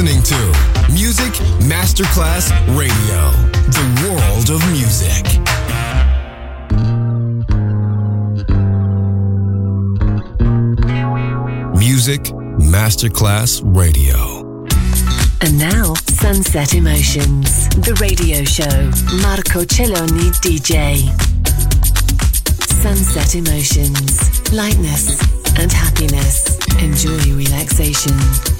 listening to Music Masterclass Radio, the world of music. Music Masterclass Radio. And now, Sunset Emotions, the radio show. Marco Celloni DJ. Sunset Emotions, lightness and happiness. Enjoy relaxation.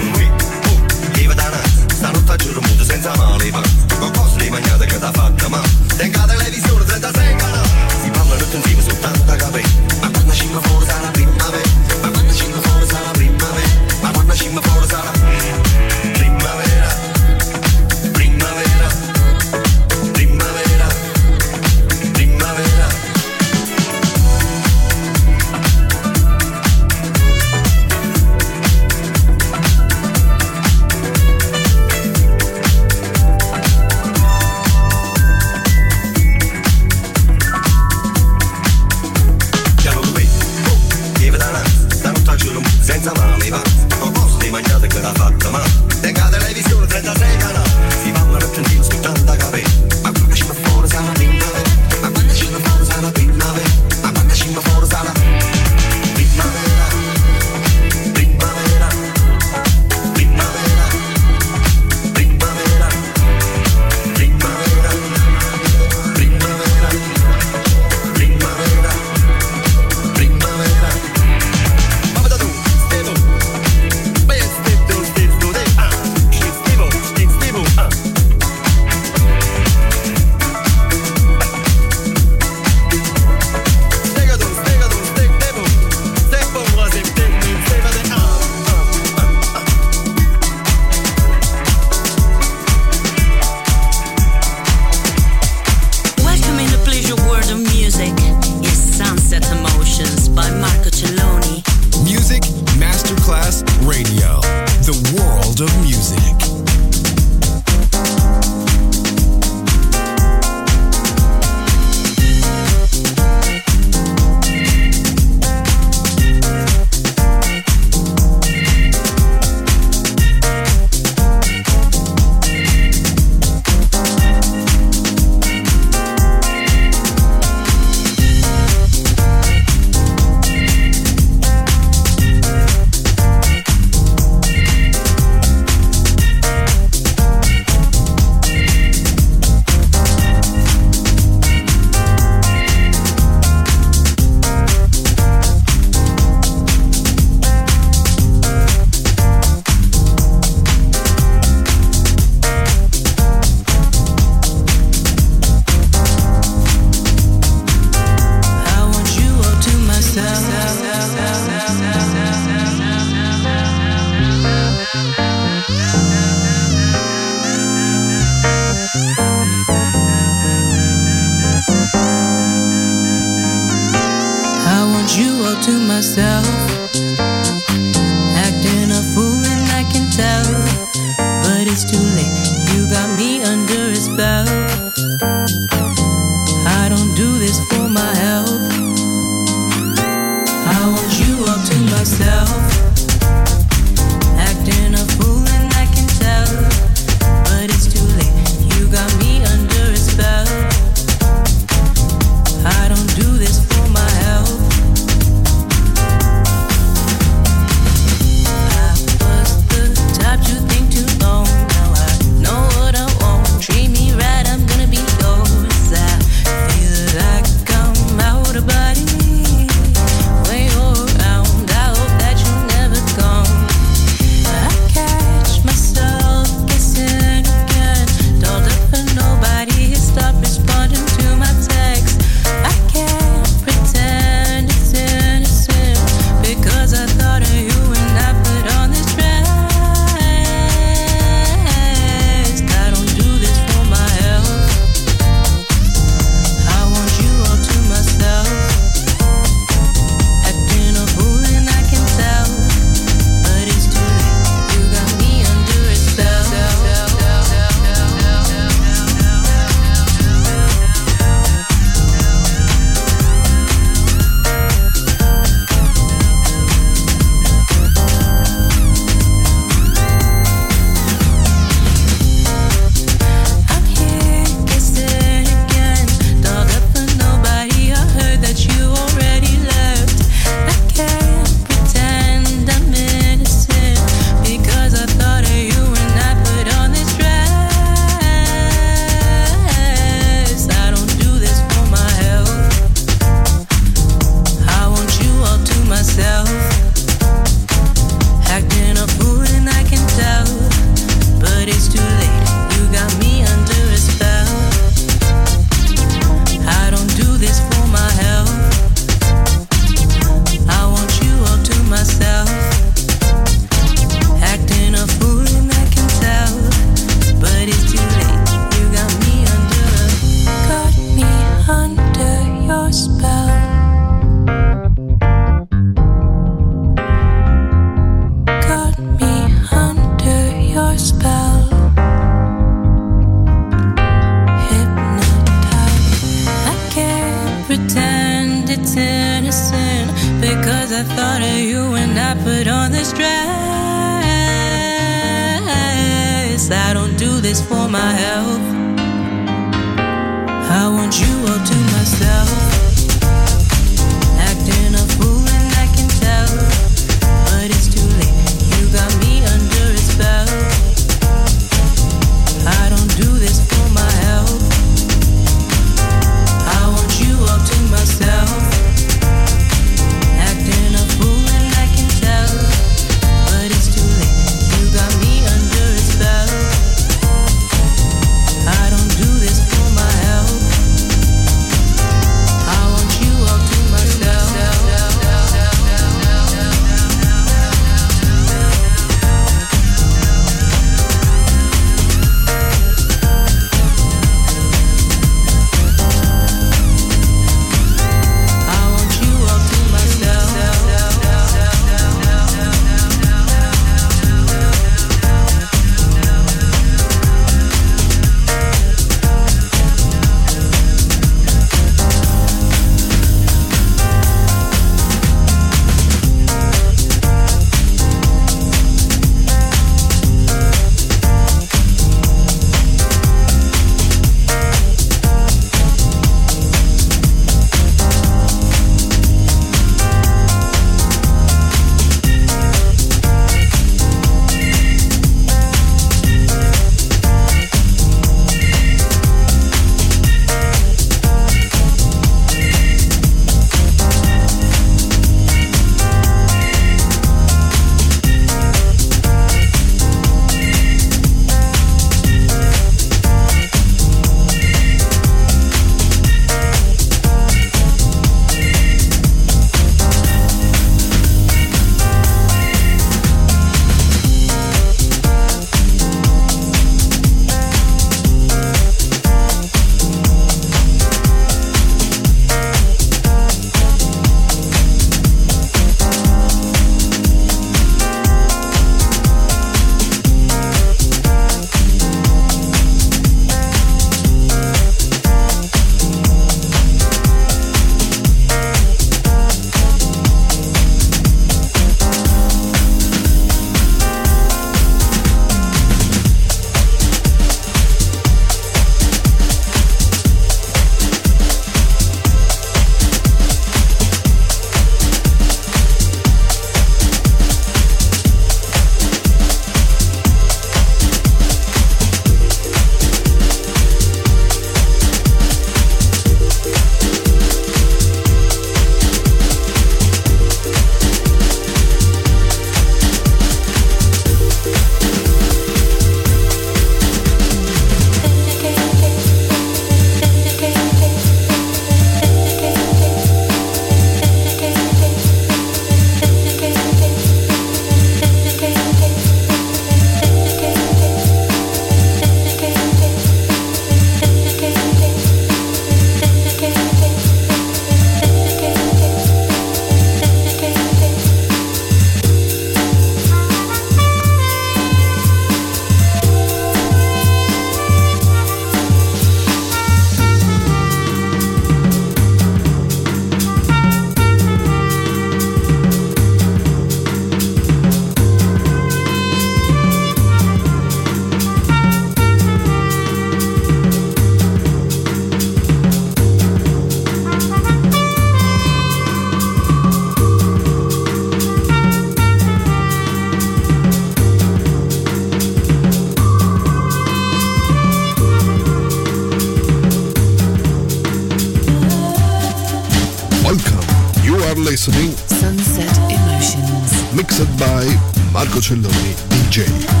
Celloni DJ.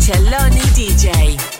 Celloni DJ.